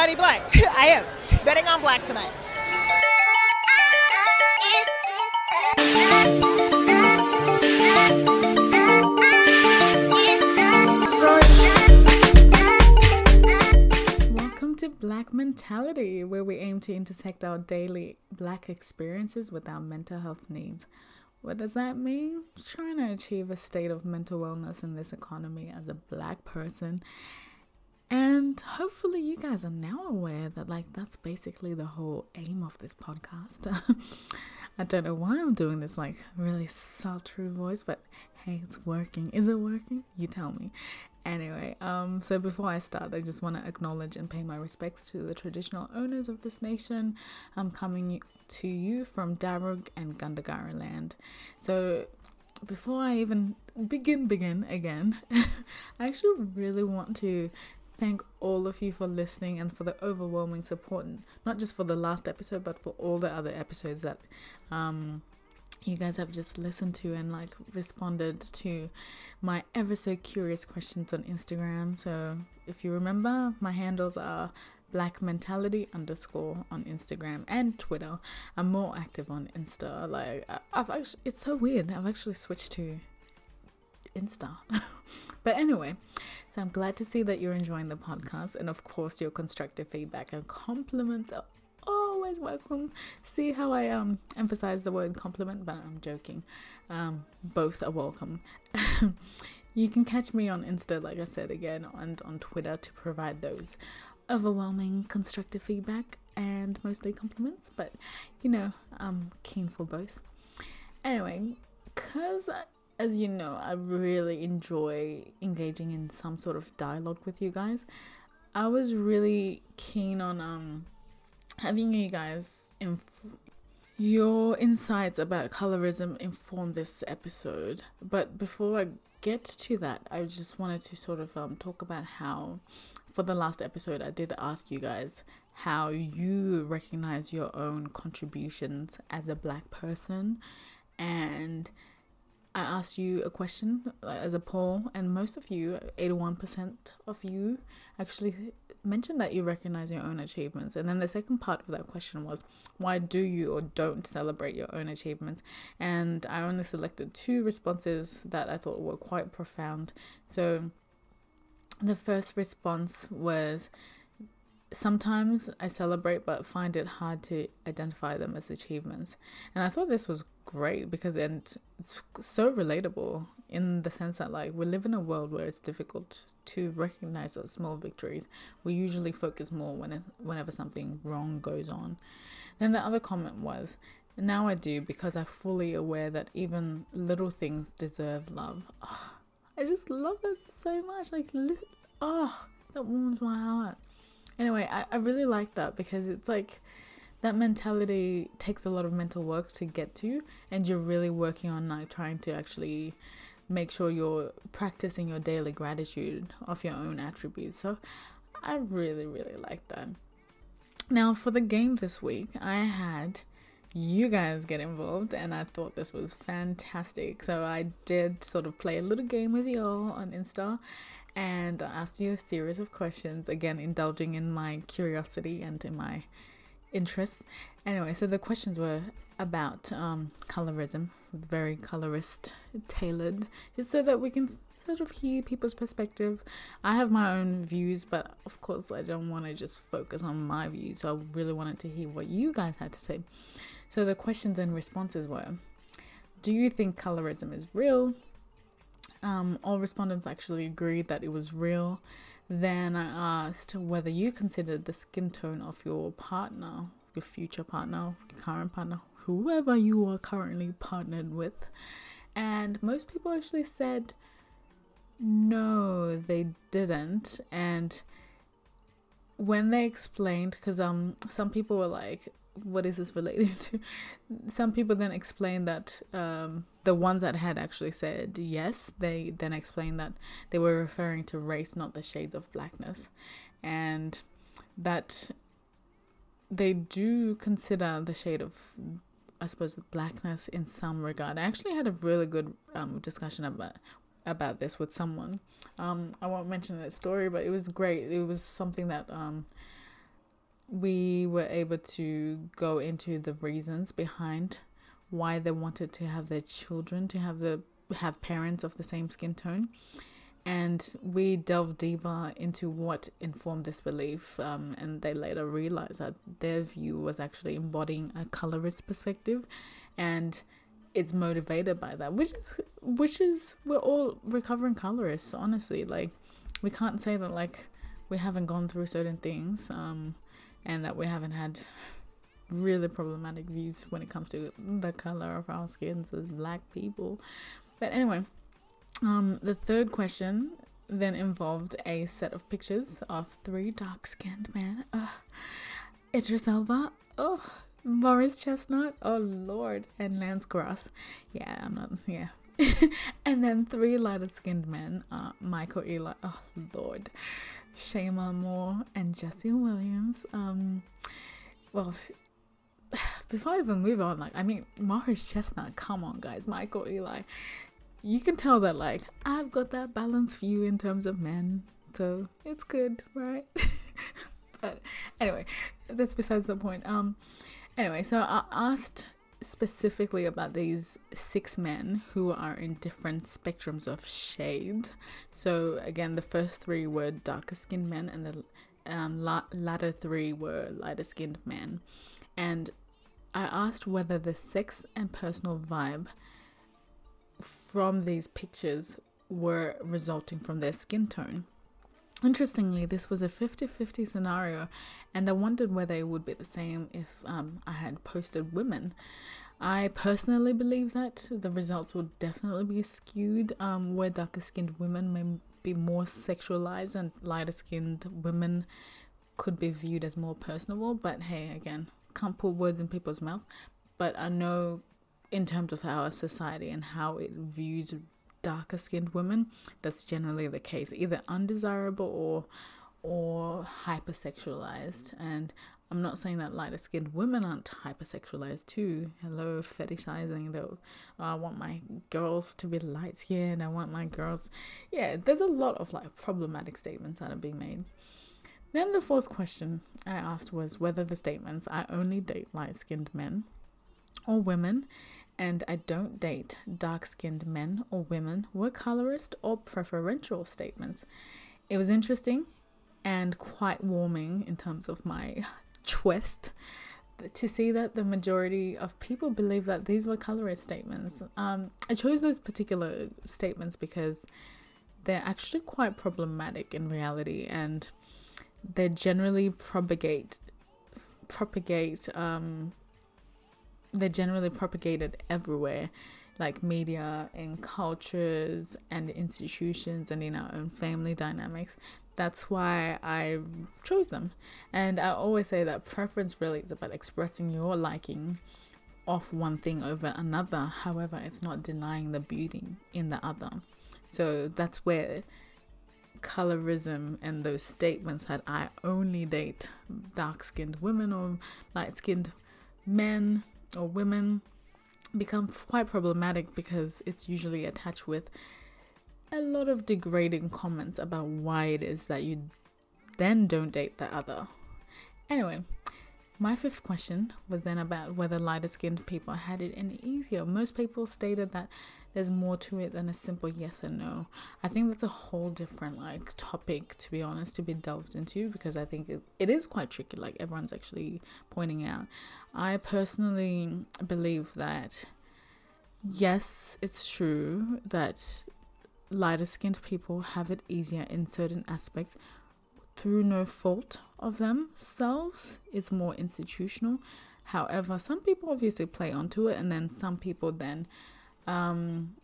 black. I am betting on black tonight. Welcome to Black Mentality, where we aim to intersect our daily black experiences with our mental health needs. What does that mean? Trying to achieve a state of mental wellness in this economy as a black person. And hopefully, you guys are now aware that, like, that's basically the whole aim of this podcast. I don't know why I'm doing this, like, really sultry voice, but hey, it's working. Is it working? You tell me. Anyway, um, so before I start, I just want to acknowledge and pay my respects to the traditional owners of this nation. I'm coming to you from Darug and Gundungurra land. So before I even begin, begin again, I actually really want to thank all of you for listening and for the overwhelming support, not just for the last episode, but for all the other episodes that um, you guys have just listened to and like responded to my ever so curious questions on Instagram. So if you remember, my handles are black mentality underscore on Instagram and Twitter. I'm more active on Insta. Like I've actually, it's so weird. I've actually switched to Insta. but anyway, so I'm glad to see that you're enjoying the podcast, and of course, your constructive feedback and compliments are always welcome. See how I um emphasize the word compliment, but I'm joking. Um, both are welcome. you can catch me on Insta, like I said again, and on Twitter to provide those overwhelming constructive feedback and mostly compliments. But you know, I'm keen for both. Anyway, cause as you know, I really enjoy engaging in some sort of dialogue with you guys. I was really keen on um having you guys inf- your insights about colorism inform this episode. But before I get to that, I just wanted to sort of um, talk about how, for the last episode, I did ask you guys how you recognize your own contributions as a black person. And I asked you a question as a poll, and most of you, 81% of you, actually mentioned that you recognize your own achievements. And then the second part of that question was, why do you or don't celebrate your own achievements? And I only selected two responses that I thought were quite profound. So the first response was, sometimes I celebrate but find it hard to identify them as achievements. And I thought this was great because and it's so relatable in the sense that like we live in a world where it's difficult to recognize those small victories. We usually focus more when it, whenever something wrong goes on. Then the other comment was, now I do because I'm fully aware that even little things deserve love. Oh, I just love that so much. Like, oh, that warms my heart. Anyway, I, I really like that because it's like that mentality takes a lot of mental work to get to, and you're really working on like trying to actually make sure you're practicing your daily gratitude of your own attributes. So I really, really like that. Now, for the game this week, I had you guys get involved, and I thought this was fantastic. So I did sort of play a little game with you all on Insta, and I asked you a series of questions, again, indulging in my curiosity and in my interests. Anyway, so the questions were about um, colorism, very colorist tailored, just so that we can sort of hear people's perspectives. I have my own views, but of course, I don't want to just focus on my views. So I really wanted to hear what you guys had to say. So the questions and responses were Do you think colorism is real? Um, all respondents actually agreed that it was real. Then I asked whether you considered the skin tone of your partner, your future partner, your current partner, whoever you are currently partnered with. And most people actually said no, they didn't. And when they explained, because um, some people were like, "What is this related to?" Some people then explained that um, the ones that had actually said yes, they then explained that they were referring to race, not the shades of blackness, and that they do consider the shade of I suppose blackness in some regard. I actually had a really good um, discussion about about this with someone. Um, I won't mention that story, but it was great. It was something that um, we were able to go into the reasons behind why they wanted to have their children to have the have parents of the same skin tone. And we delved deeper into what informed this belief um, and they later realized that their view was actually embodying a colorist perspective and it's motivated by that which is which is we're all recovering colorists honestly. Like we can't say that like we haven't gone through certain things um, and that we haven't had really problematic views when it comes to the color of our skins as black people. But anyway, um, the third question then involved a set of pictures of three dark skinned men. Uh, Idris Elba, oh, Morris Chestnut, oh lord, and Lance Gross. Yeah, I'm not, yeah. and then three lighter skinned men, uh, Michael Ealy, oh lord, Shemar Moore, and Jesse Williams. Um, well, before I even move on, like, I mean, Morris Chestnut, come on, guys, Michael Ealy. you can tell that, like, I've got that balanced view in terms of men, so it's good, right? but anyway, that's besides the point. Um, anyway, so I asked specifically about these six men who are in different spectrums of shade. So again, the first three were darker skinned men, and the um, la- latter three were lighter skinned men. And I asked whether the sex and personal vibe from these pictures were resulting from their skin tone. Interestingly, this was a 50 50 scenario, and I wondered whether it would be the same if um, I had posted women. I personally believe that the results would definitely be skewed, um, where darker skinned women may be more sexualized and lighter skinned women could be viewed as more personable. But hey, again, can't put words in people's mouth. But I know in terms of our society and how it views darker skinned women, that's generally the case, either undesirable or or hypersexualized. And I'm not saying that lighter skinned women aren't hypersexualized too. Hello, fetishizing though. I want my girls to be light skinned. I want my girls. Yeah, there's a lot of like problematic statements that are being made. Then the fourth question I asked was whether the statements I only date light skinned men or women and I don't date dark skinned men or women were colorist or preferential statements. It was interesting and quite warming in terms of my twist to see that the majority of people believe that these were colorist statements. Um, I chose those particular statements because they're actually quite problematic in reality and they generally propagate propagate um, they're generally propagated everywhere, like media and cultures and institutions and in our own family dynamics. That's why I chose them. And I always say that preference really is about expressing your liking of one thing over another. However, it's not denying the beauty in the other. So that's where colorism and those statements that I only date dark skinned women or light skinned men or women become quite problematic because it's usually attached with a lot of degrading comments about why it is that you then don't date the other. Anyway, my fifth question was then about whether lighter skinned people had it any easier. Most people stated that there's more to it than a simple yes and no. I think that's a whole different like topic to be honest to be delved into because I think it, it is quite tricky like everyone's actually pointing out. I personally believe that yes, it's true that lighter skinned people have it easier in certain aspects through no fault of themselves. It's more institutional. However, some people obviously play onto it, and then some people then um,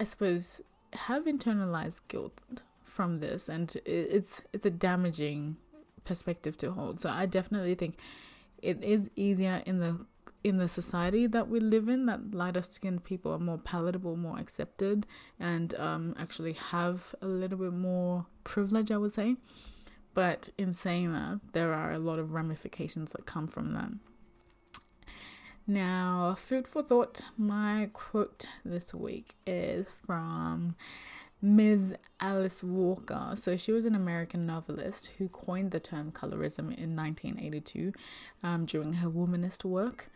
I suppose, have internalized guilt from this, and it's it's a damaging perspective to hold. So I definitely think it is easier in the in the society that we live in that lighter skinned people are more palatable, more accepted, and um, actually have a little bit more privilege, I would say. But in saying that, there are a lot of ramifications that come from that. Now, food for thought. My quote this week is from Ms. Alice Walker. So she was an American novelist who coined the term colorism in 1982 um, during her womanist work.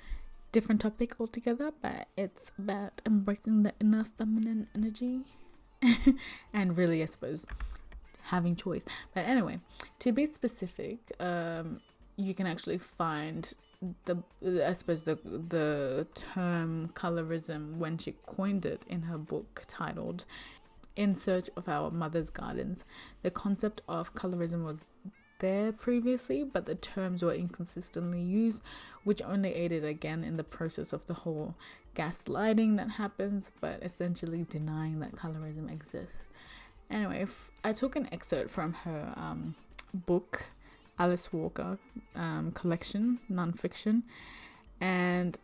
Different topic altogether, but it's about embracing the inner feminine energy and really, I suppose, having choice. But anyway, to be specific, um, you can actually find the I suppose the the term colorism when she coined it in her book titled in Search of Our Mother's Gardens. The concept of colorism was there previously, but the terms were inconsistently used, which only aided again in the process of the whole gaslighting that happens, but essentially denying that colorism exists. Anyway, I took an excerpt from her um, book, Alice Walker um, collection, nonfiction, and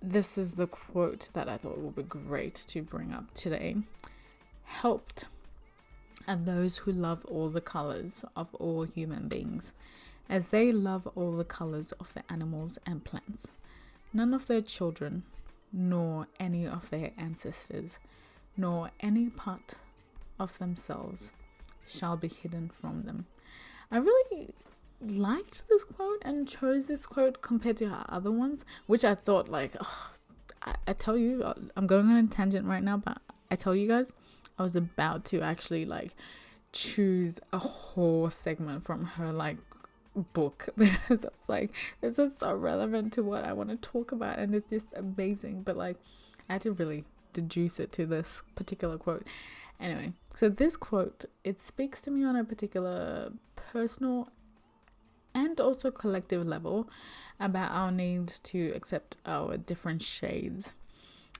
this is the quote that I thought would be great to bring up today helped and those who love all the colors of all human beings, as they love all the colors of the animals and plants. None of their children, nor any of their ancestors, nor any part of themselves shall be hidden from them. I really liked this quote and chose this quote compared to her other ones, which I thought, like, oh, I, I tell you, uh, I'm going on a tangent right now, but I tell you guys, I was about to actually like choose a whole segment from her like book because I was like, this is so relevant to what I want to talk about and it's just amazing. But like, I had to really deduce it to this particular quote. Anyway, so this quote it speaks to me on a particular personal and also collective level about our need to accept our different shades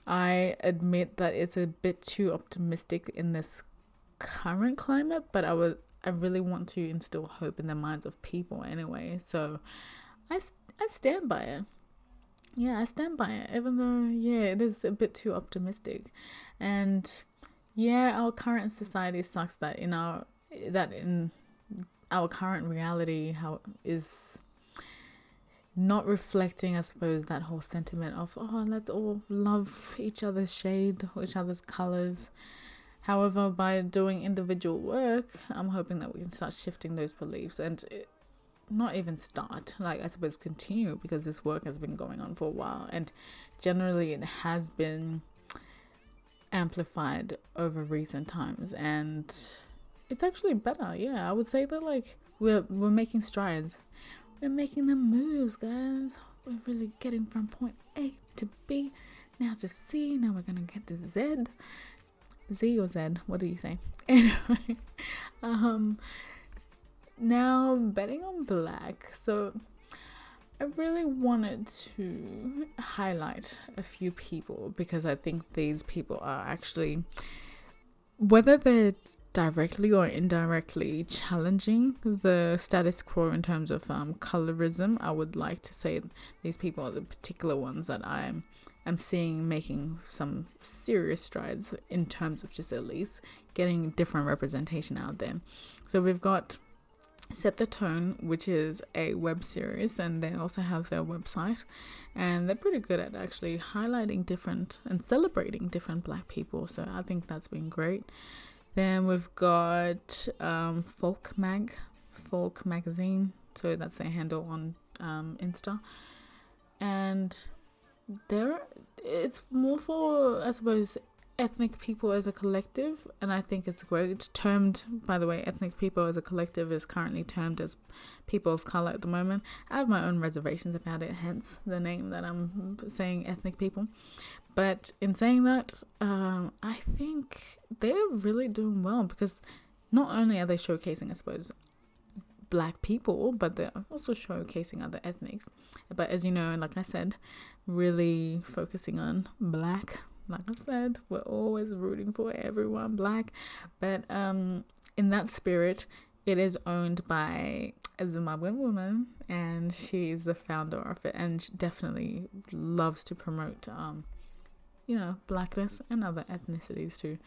I admit that it's a bit too optimistic in this current climate, but I would I really want to instill hope in the minds of people anyway. So I I stand by it. Yeah, I stand by it even though yeah, it is a bit too optimistic. And yeah, our current society sucks that in our that in our current reality how is not reflecting, I suppose, that whole sentiment of, oh, let's all love each other's shade, each other's colors. However, by doing individual work, I'm hoping that we can start shifting those beliefs and uh, not even start, like I suppose continue because this work has been going on for a while and generally it has been amplified over recent times and it's actually better. Yeah, I would say that like we're we're making strides. We're making the moves, guys. We're really getting from point A to B. Now to C. Now we're gonna get to Z. Z or Z? What do you say? Anyway, um, now betting on black. So I really wanted to highlight a few people because I think these people are actually, whether they're directly or indirectly challenging the status quo in terms of um, colorism. I would like to say these people are the particular ones that I'm I'm seeing making some serious strides in terms of just at least getting different representation out there. So we've got Set the Tone, which is a web series, and they also have their website, and they're pretty good at actually highlighting different and celebrating different black people. So I think that's been great. Then we've got um, Folk Mag, Folk Magazine. So that's their handle on um, Insta. And there, it's more for, I suppose, ethnic people as a collective, and I think it's great. It's termed, by the way, ethnic people as a collective is currently termed as people of color at the moment. I have my own reservations about it, hence the name that I'm saying ethnic people. But in saying that, um, I think they're really doing well because not only are they showcasing, I suppose, black people, but they're also showcasing other ethnics. But as you know, like I said, really focusing on black. Like I said, we're always rooting for everyone black. But um, in that spirit, it is owned by a Zimbabwean woman, and she's the founder of it, and definitely loves to promote um, you know, blackness and other ethnicities too.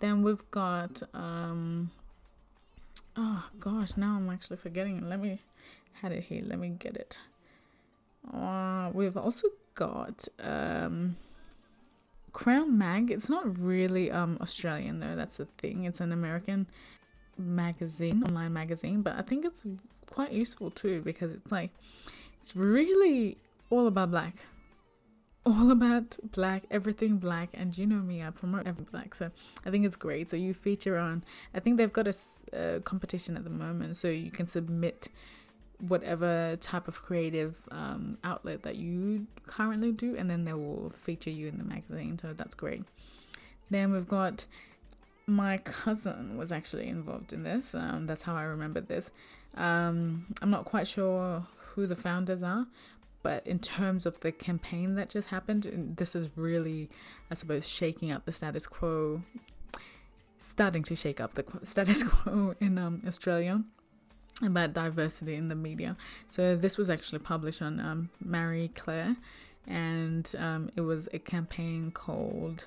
Then we've got um oh gosh, now I'm actually forgetting. Let me had it here. Let me get it. Uh, we've also got um Crown Mag, it's not really um Australian though, that's the thing. It's an American magazine, online magazine, but I think it's quite useful too because it's like it's really all about black. All about black, everything black, and you know me, I promote everything black, so I think it's great. So you feature on, I think they've got a, a competition at the moment, so you can submit whatever type of creative um, outlet that you currently do, and then they will feature you in the magazine. So that's great. Then we've got my cousin was actually involved in this. Um, that's how I remember this. Um, I'm not quite sure who the founders are, but in terms of the campaign that just happened, this is really, I suppose, shaking up the status quo, starting to shake up the status quo in um, Australia about diversity in the media. So this was actually published on um, Marie Claire, and um, it was a campaign called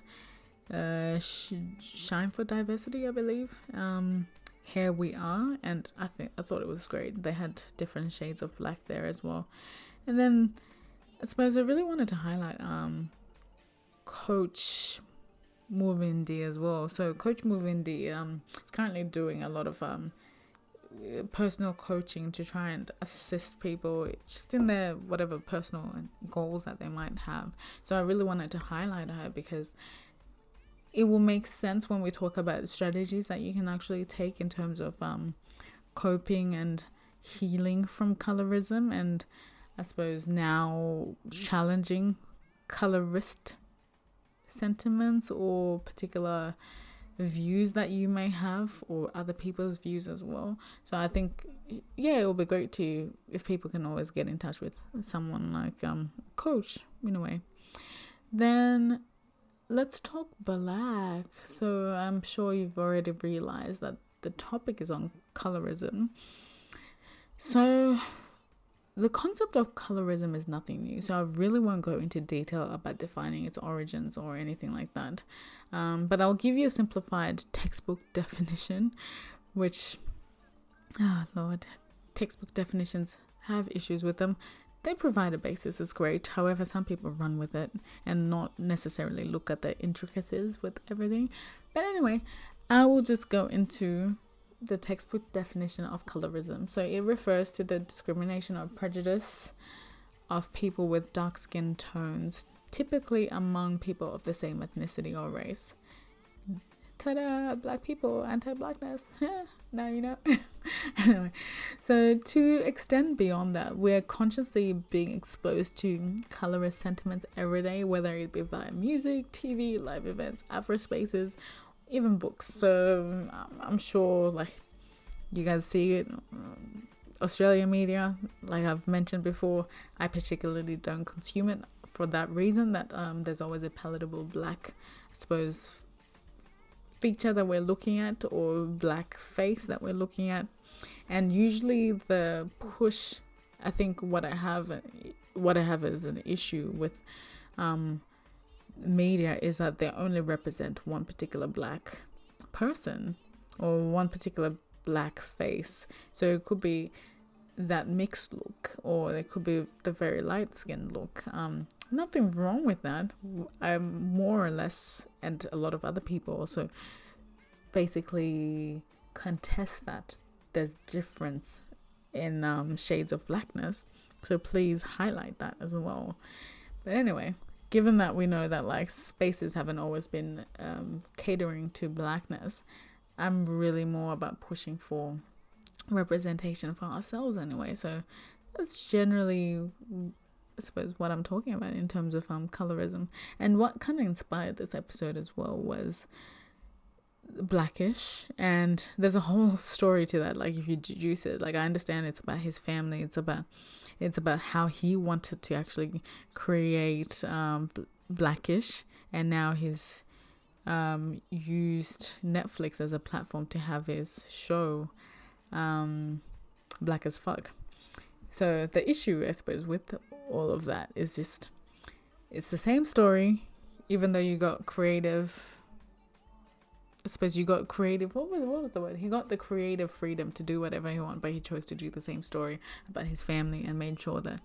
uh, Shine for Diversity, I believe. Um, here we are, and I think I thought it was great. They had different shades of black there as well, and then I suppose I really wanted to highlight um, Coach Movindi as well. So Coach Movindi um, is currently doing a lot of um, personal coaching to try and assist people just in their whatever personal goals that they might have. So I really wanted to highlight her because it will make sense when we talk about strategies that you can actually take in terms of um, coping and healing from colorism and I suppose now challenging colorist sentiments or particular views that you may have or other people's views as well. So I think yeah, it will be great to if people can always get in touch with someone like um coach in a way. Then let's talk black. So I'm sure you've already realized that the topic is on colorism. So the concept of colorism is nothing new, so I really won't go into detail about defining its origins or anything like that. Um, but I'll give you a simplified textbook definition, which, ah, oh Lord, textbook definitions have issues with them. They provide a basis, it's great. However, some people run with it and not necessarily look at the intricacies with everything. But anyway, I will just go into the textbook definition of colorism. So it refers to the discrimination or prejudice of people with dark skin tones, typically among people of the same ethnicity or race. Ta-da! Black people, anti-blackness. now you know. anyway, so to extend beyond that, we're consciously being exposed to colorist sentiments every day, whether it be via music, TV, live events, Afro spaces, even books. So um, I'm sure like you guys see it. Um, Australian media, like I've mentioned before, I particularly don't consume it for that reason. That um, there's always a palatable black, I suppose, feature that we're looking at or black face that we're looking at, and usually the push. I think what I have, what I have is an issue with um, media is that they only represent one particular black person or one particular black face. So it could be that mixed look or it could be the very light skinned look. Um, nothing wrong with that. I'm more or less, and a lot of other people also basically contest that there's difference in um, shades of blackness. So please highlight that as well. But anyway, given that we know that like spaces haven't always been um, catering to blackness, I'm really more about pushing for representation for ourselves anyway. So that's generally, I suppose, what I'm talking about in terms of um colorism. And what kind of inspired this episode as well was blackish and there's a whole story to that like if you deduce it like i understand it's about his family it's about it's about how he wanted to actually create um, Blackish, and now he's um, used Netflix as a platform to have his show um, Black as Fuck. So the issue, I suppose, with all of that is just it's the same story, even though you got creative I suppose you got creative. What was what was the word? He got the creative freedom to do whatever he wanted, but he chose to do the same story about his family and made sure that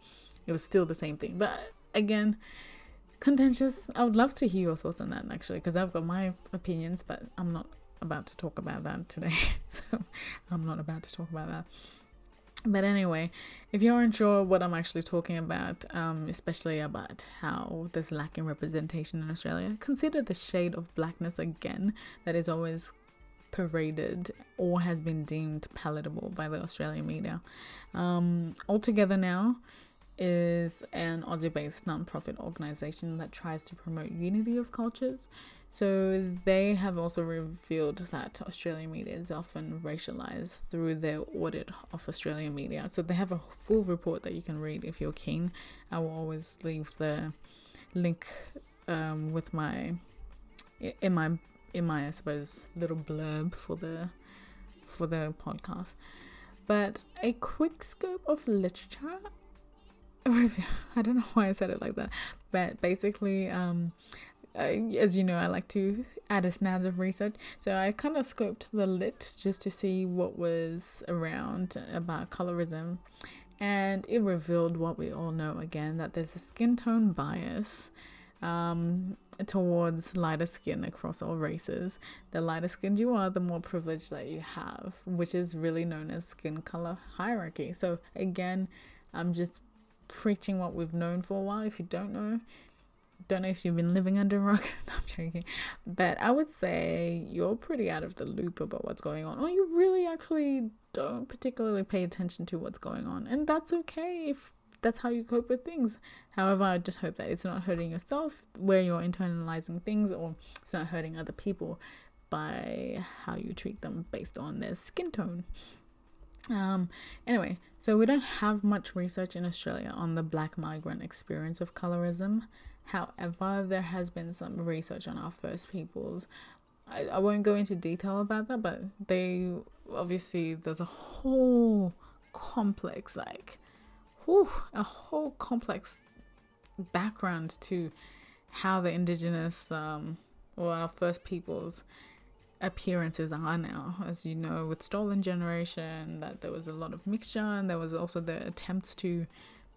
it was still the same thing. But again, contentious. I would love to hear your thoughts on that actually, because I've got my opinions, but I'm not about to talk about that today. so I'm not about to talk about that. But anyway, if you aren't sure what I'm actually talking about, um, especially about how there's lacking representation in Australia, consider the shade of blackness again that is always paraded or has been deemed palatable by the Australian media. Um, All Together Now is an Aussie based non-profit organization that tries to promote unity of cultures. So they have also revealed that Australian media is often racialized through their audit of Australian media. So they have a full report that you can read if you're keen. I will always leave the link um, with my in my in my I suppose little blurb for the for the podcast. But a quick scope of literature. I don't know why I said it like that, but basically, um, as you know, I like to add a snaz of research. So I kind of scoped the lit just to see what was around about colorism. And it revealed what we all know again that there's a skin tone bias um, towards lighter skin across all races. The lighter skinned you are, the more privilege that you have, which is really known as skin color hierarchy. So, again, I'm just preaching what we've known for a while. If you don't know, don't know if you've been living under a rock. no, I'm joking. But I would say you're pretty out of the loop about what's going on. Or you really actually don't particularly pay attention to what's going on. And that's okay if that's how you cope with things. However, I just hope that it's not hurting yourself where you're internalizing things or it's not hurting other people by how you treat them based on their skin tone. Um, anyway, so we don't have much research in Australia on the black migrant experience of colorism. However, there has been some research on our First Peoples. I, I won't go into detail about that, but they obviously there's a whole complex like whew, a whole complex background to how the indigenous um, or our First Peoples appearances are now. As you know, with Stolen Generation, that there was a lot of mixture, and there was also the attempts to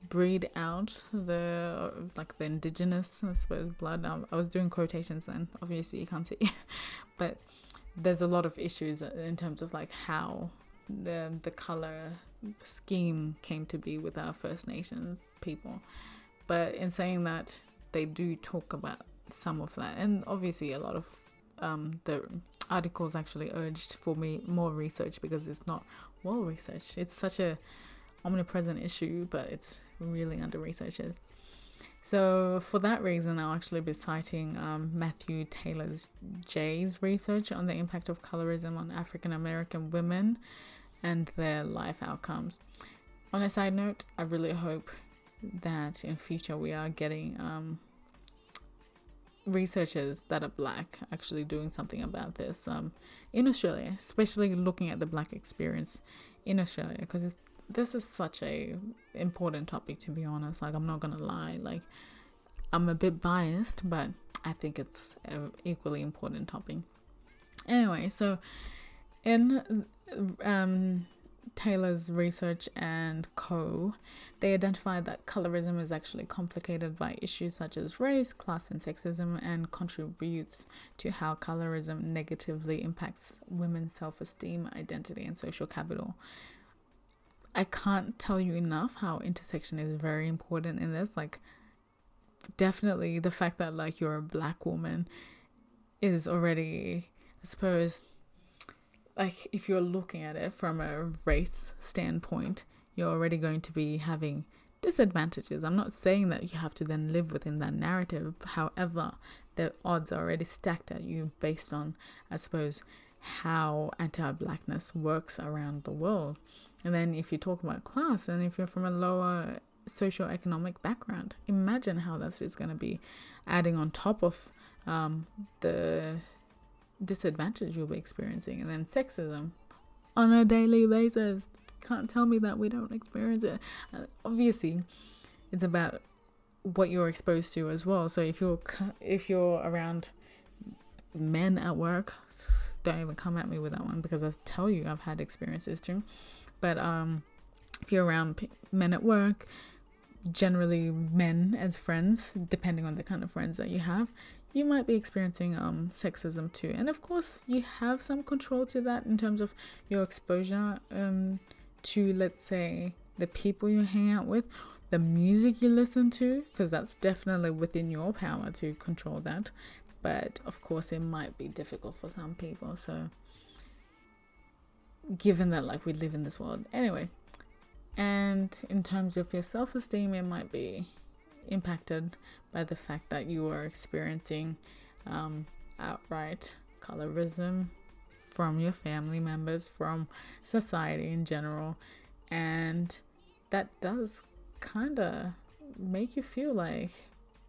breed out the like the indigenous, I suppose, blood. Um, I was doing quotations then. Obviously, you can't see, but there's a lot of issues in terms of like how the the color scheme came to be with our First Nations people. But in saying that, they do talk about some of that, and obviously a lot of um, the articles actually urged for me more research because it's not well researched. It's such a omnipresent issue, but it's really under researched. So for that reason, I'll actually be citing um, Matthew Taylor's Jay's research on the impact of colorism on African American women and their life outcomes. On a side note, I really hope that in future we are getting um, researchers that are black actually doing something about this um, in Australia, especially looking at the black experience in Australia because this is such a important topic to be honest. Like I'm not gonna lie, like I'm a bit biased, but I think it's an equally important topic. Anyway, so in um, Taylor's research and co, they identified that colorism is actually complicated by issues such as race, class, and sexism, and contributes to how colorism negatively impacts women's self esteem, identity, and social capital. I can't tell you enough how intersection is very important in this. Like, definitely the fact that, like, you're a black woman is already, I suppose, like if you're looking at it from a race standpoint, you're already going to be having disadvantages. I'm not saying that you have to then live within that narrative. However, the odds are already stacked at you based on, I suppose, how anti blackness works around the world. And then if you talk about class and if you're from a lower socio-economic background, imagine how that's just going to be adding on top of um, the disadvantage you'll be experiencing. And then sexism on a daily basis. Can't tell me that we don't experience it. Uh, obviously, it's about what you're exposed to as well. So if you're if you're around men at work, don't even come at me with that one because I tell you I've had experiences too. But um, if you're around men at work, generally men as friends, depending on the kind of friends that you have, you might be experiencing um, sexism too. And of course, you have some control to that in terms of your exposure um, to, let's say, the people you hang out with, the music you listen to, because that's definitely within your power to control that. But of course, it might be difficult for some people. So, given that, like, we live in this world, anyway. And in terms of your self esteem, it might be impacted by the fact that you are experiencing um, outright colorism from your family members, from society in general. And that does kind of make you feel like,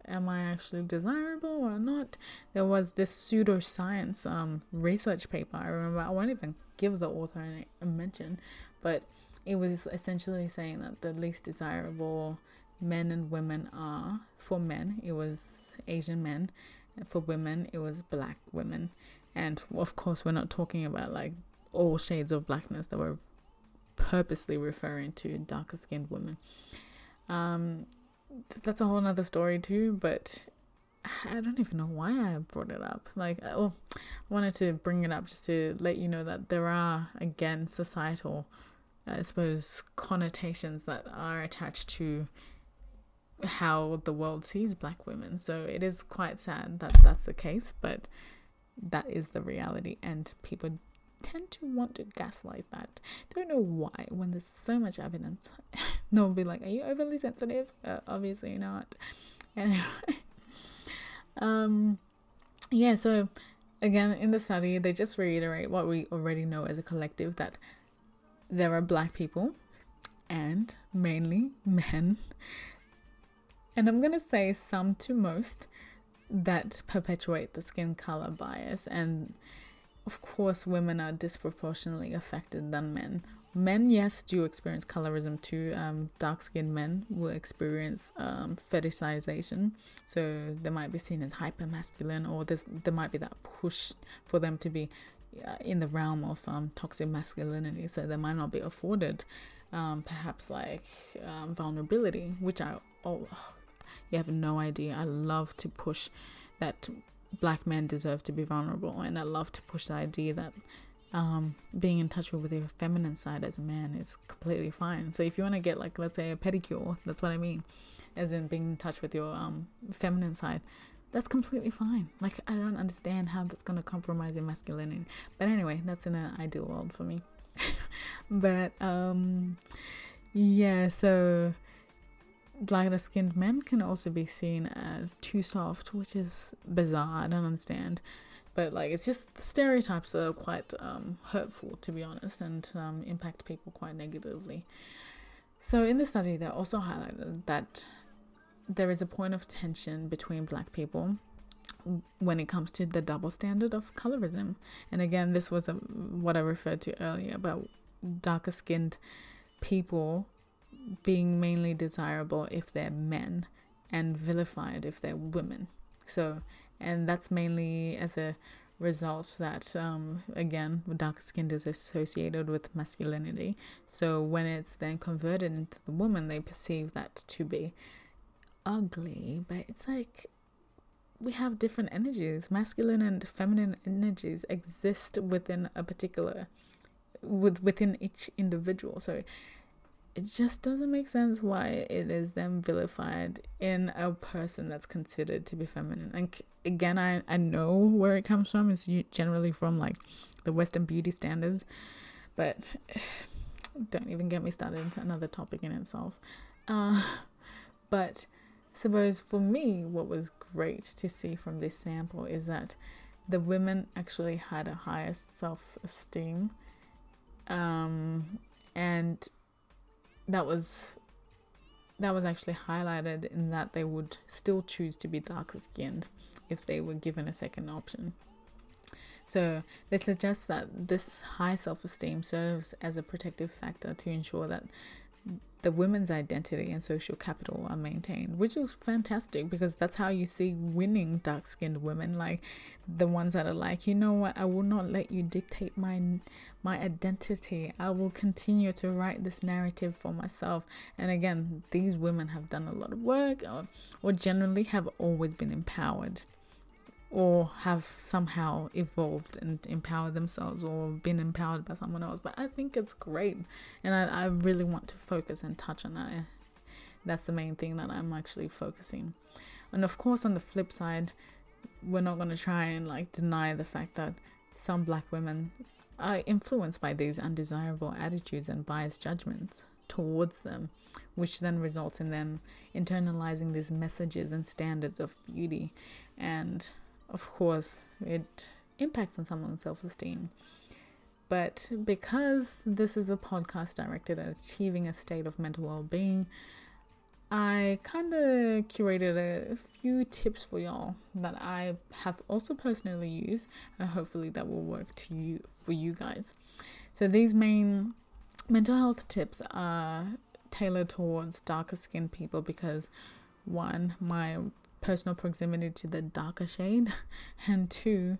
am I actually desirable or not? There was this pseudoscience um, research paper. I remember, I won't even give the author a mention, but it was essentially saying that the least desirable men and women are for men it was asian men for women it was black women and of course we're not talking about like all shades of blackness that we're purposely referring to darker skinned women um that's a whole nother story too but I don't even know why I brought it up. Like, oh, I wanted to bring it up just to let you know that there are, again, societal, I suppose, connotations that are attached to how the world sees black women. So it is quite sad that that's the case, but that is the reality, and people tend to want to gaslight that. Don't know why when there's so much evidence. They'll be like, "Are you overly sensitive?" Uh, obviously not. Anyway, um, yeah. So again, in the study, they just reiterate what we already know as a collective that there are black people and mainly men and I'm going to say some to most that perpetuate the skin color bias. And of course, women are disproportionately affected than men. Men, yes, do experience colorism too. Um, dark skinned men will experience um, fetishization. So they might be seen as hyper masculine, or there's, there might be that push for them to be uh, in the realm of um, toxic masculinity. So they might not be afforded um, perhaps like um, vulnerability, which I oh, you have no idea. I love to push that black men deserve to be vulnerable, and I love to push the idea that um, being in touch with your feminine side as a man is completely fine. So if you want to get like let's say a pedicure, that's what I mean, as in being in touch with your um, feminine side. That's completely fine. Like I don't understand how that's gonna compromise your masculinity. But anyway, that's in an ideal world for me. but um yeah, so lighter skinned men can also be seen as too soft, which is bizarre. I don't understand. But like, it's just stereotypes that are quite um, hurtful, to be honest, and um, impact people quite negatively. So, in the study, they also highlighted that there is a point of tension between black people when it comes to the double standard of colorism. And again, this was a, what I referred to earlier about darker skinned people being mainly desirable if they're men and vilified if they're women. So, and that's mainly as a result that, um, again, dark skin is associated with masculinity. So, when it's then converted into the woman, they perceive that to be ugly, but it's like we have different energies. Masculine and feminine energies exist within a particular with within each individual. So it just doesn't make sense why it is then vilified in a person that's considered to be feminine. And again, I, I know where it comes from. It's generally from like the Western beauty standards, but don't even get me started. Into another topic in itself. Uh, but suppose for me, what was great to see from this sample is that the women actually had a higher self esteem. Um, and that was that was actually highlighted in that they would still choose to be darker skinned if they were given a second option. So they suggest that this high self esteem serves as a protective factor to ensure that the women's identity and social capital are maintained, which is fantastic because that's how you see winning dark skinned women, like the ones that are like, you know what, I will not let you dictate my my identity. I will continue to write this narrative for myself. And again, these women have done a lot of work or, or generally have always been empowered or have somehow evolved and empowered themselves or been empowered by someone else. But I think it's great, and I, I really want to focus and touch on that. That's the main thing that I'm actually focusing. And of course, on the flip side, we're not going to try and like deny the fact that some black women are influenced by these undesirable attitudes and biased judgments towards them, which then results in them internalizing these messages and standards of beauty and of course, it impacts on someone's self esteem. But because this is a podcast directed at achieving a state of mental well being, I kind of curated a few tips for y'all that I have also personally used, and hopefully that will work to you for you guys. So these main mental health tips are tailored towards darker skinned people because one, my personal proximity to the darker shade, and two,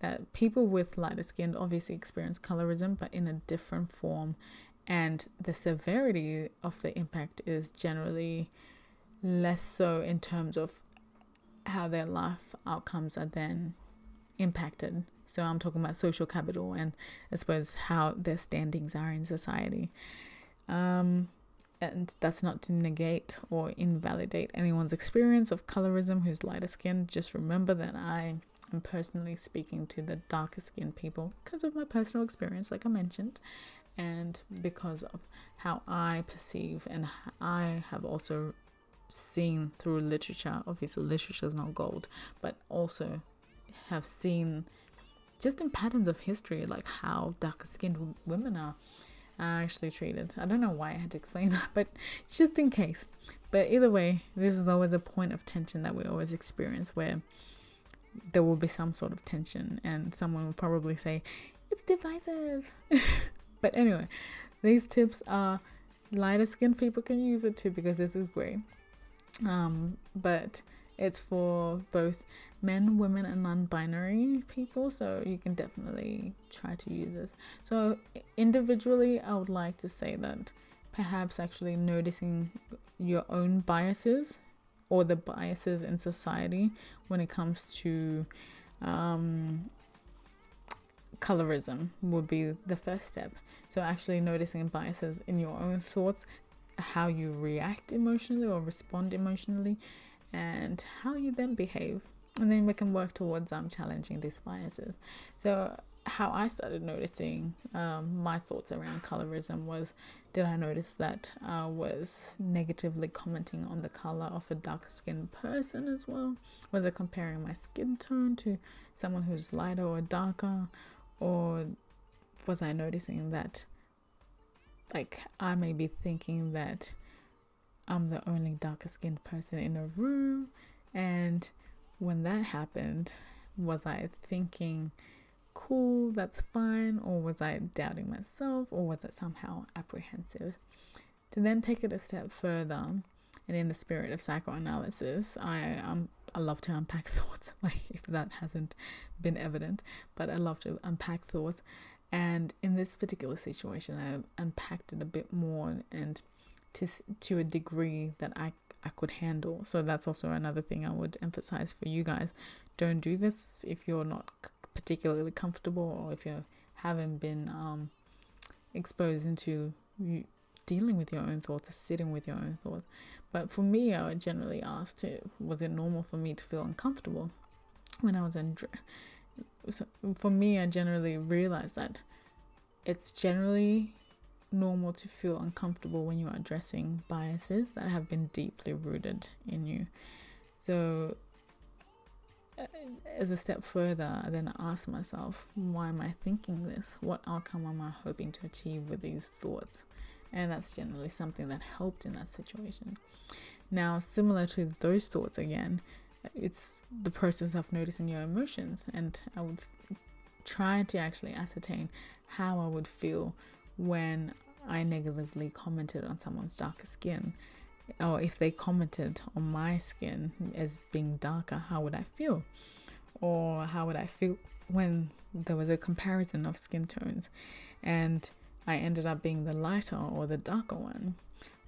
that people with lighter skin obviously experience colorism but in a different form, and the severity of the impact is generally less so in terms of how their life outcomes are then impacted. So I'm talking about social capital and I suppose how their standings are in society. Um, and that's not to negate or invalidate anyone's experience of colorism who's lighter skinned. Just remember that I am personally speaking to the darker skinned people because of my personal experience, like I mentioned, and because of how I perceive and I have also seen through literature. Obviously, literature is not gold, but also have seen just in patterns of history, like how darker skinned women are actually treated. I don't know why I had to explain that, but just in case. But either way, this is always a point of tension that we always experience where there will be some sort of tension, and someone will probably say, It's divisive. but anyway, these tips are lighter skinned people can use it too because this is great. Um, but it's for both men, women, and non binary people, so you can definitely try to use this. So, individually, I would like to say that perhaps actually noticing your own biases or the biases in society when it comes to um, colorism would be the first step. So, actually noticing biases in your own thoughts, how you react emotionally or respond emotionally, and how you then behave. And then we can work towards um, challenging these biases. So, how I started noticing um, my thoughts around colorism was did I notice that I was negatively commenting on the color of a dark skinned person as well? Was I comparing my skin tone to someone who's lighter or darker? Or was I noticing that, like, I may be thinking that I'm the only darker skinned person in a room. And when that happened, was I thinking, cool, that's fine? Or was I doubting myself? Or was it somehow apprehensive? To then take it a step further, and in the spirit of psychoanalysis, I um I love to unpack thoughts, like if that hasn't been evident, but I love to unpack thoughts. And in this particular situation, I unpacked it a bit more and to to a degree that I I could handle. So that's also another thing I would emphasize for you guys. Don't do this if you're not particularly comfortable or if you haven't been um, exposed into dealing with your own thoughts or sitting with your own thoughts. But for me, I generally ask, was it normal for me to feel uncomfortable when I was in? So for me, I generally realized that it's generally normal to feel uncomfortable when you are addressing biases that have been deeply rooted in you. So, uh, as a step further, I then ask myself, why am I thinking this? What outcome am I hoping to achieve with these thoughts? And that's generally something that helped in that situation. Now, similar to those thoughts again, it's the process of noticing your emotions, and I would try to actually ascertain how I would feel when I negatively commented on someone's darker skin, or if they commented on my skin as being darker, how would I feel? Or how would I feel when there was a comparison of skin tones and I ended up being the lighter or the darker one?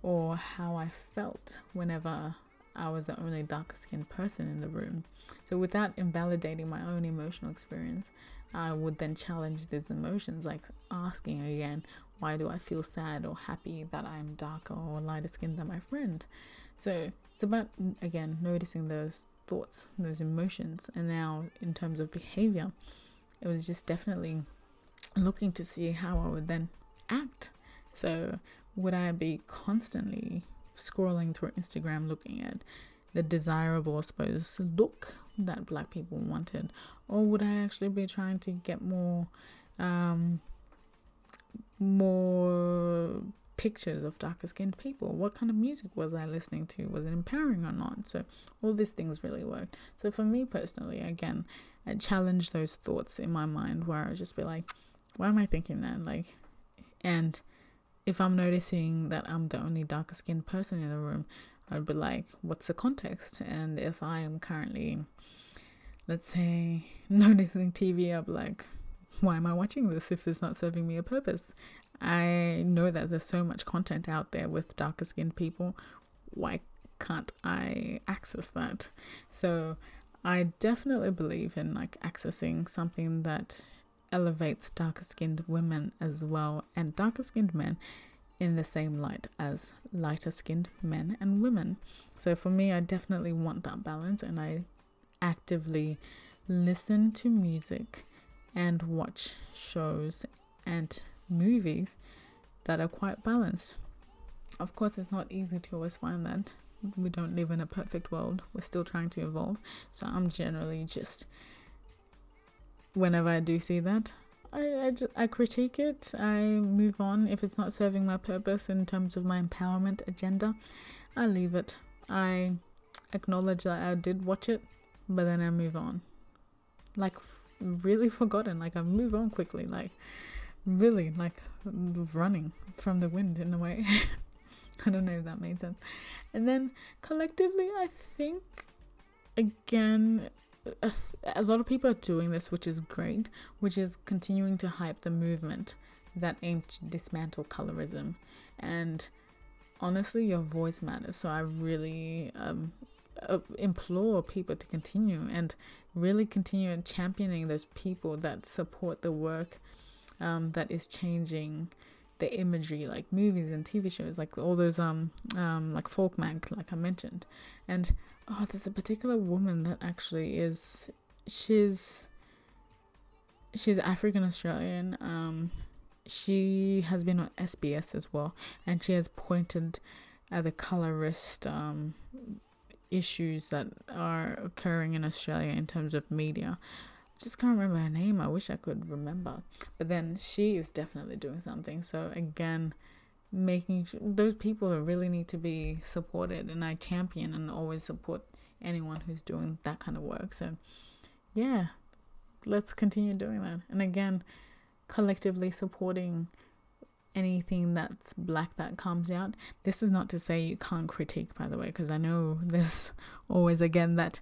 Or how I felt whenever I was the only darker skinned person in the room. So, without invalidating my own emotional experience, I would then challenge these emotions, like asking again, why do I feel sad or happy that I'm darker or lighter skinned than my friend? So it's about, again, noticing those thoughts, those emotions. And now, in terms of behavior, it was just definitely looking to see how I would then act. So, would I be constantly scrolling through Instagram looking at the desirable, I suppose, look that black people wanted? Or would I actually be trying to get more um, more pictures of darker skinned people? What kind of music was I listening to? Was it empowering or not? So, all these things really worked. So, for me personally, again, I challenge those thoughts in my mind where I just be like, why am I thinking that? Like, and if I'm noticing that I'm the only darker skinned person in the room, I'd be like, what's the context? And if I am currently, let's say, noticing TV, I'll be like, why am I watching this if it's not serving me a purpose? I know that there's so much content out there with darker skinned people. Why can't I access that? So I definitely believe in like accessing something that elevates darker skinned women as well and darker skinned men in the same light as lighter skinned men and women. So for me, I definitely want that balance and I actively listen to music and watch shows and movies that are quite balanced. Of course, it's not easy to always find that. We don't live in a perfect world. We're still trying to evolve. So I'm generally just, whenever I do see that, I, I, I critique it. I move on. If it's not serving my purpose in terms of my empowerment agenda, I leave it. I acknowledge that I did watch it, but then I move on. Like really forgotten. Like I move on quickly. Like really like running from the wind in a way. I don't know if that made sense. And then collectively, I think again, a, lot of people are doing this, which is great, which is continuing to hype the movement that aims to dismantle colorism. And honestly, your voice matters. So I really um, uh, implore people to continue and really continue championing those people that support the work um, that is changing the imagery like movies and tv shows like all those um um like folk mag like i mentioned and oh there's a particular woman that actually is she's she's african australian um she has been on sbs as well and she has pointed at the colorist um issues that are occurring in Australia in terms of media. Just can't remember her name. I wish I could remember. But then she is definitely doing something. So again, making sure, those people really need to be supported and I champion and always support anyone who's doing that kind of work. So yeah, let's continue doing that. And again, collectively supporting anything that's black that comes out. This is not to say you can't critique, by the way, because I know there's always again that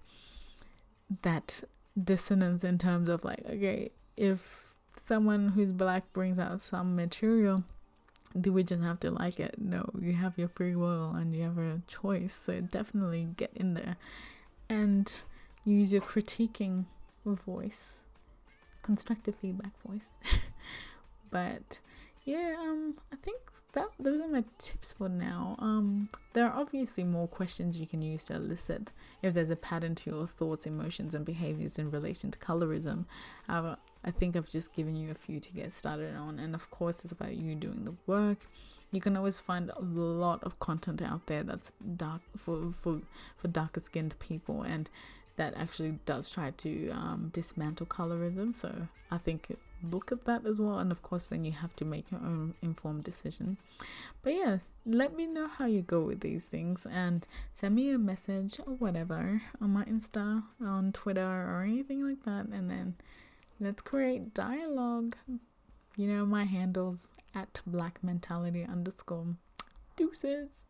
that dissonance in terms of like, okay, if someone who's black brings out some material, do we just have to like it? No, you have your free will and you have a choice. So definitely get in there and use your critiquing voice, constructive feedback voice. but yeah, um, I think that those are my tips for now. Um, there are obviously more questions you can use to elicit if there's a pattern to your thoughts, emotions, and behaviors in relation to colorism. However, I think I've just given you a few to get started on, and of course, it's about you doing the work. You can always find a lot of content out there that's dark for for for darker skinned people, and that actually does try to um, dismantle colorism. So I think look at that as well and of course then you have to make your own informed decision but yeah let me know how you go with these things and send me a message or whatever on my insta on twitter or anything like that and then let's create dialogue You know my handles at black mentality underscore deuces.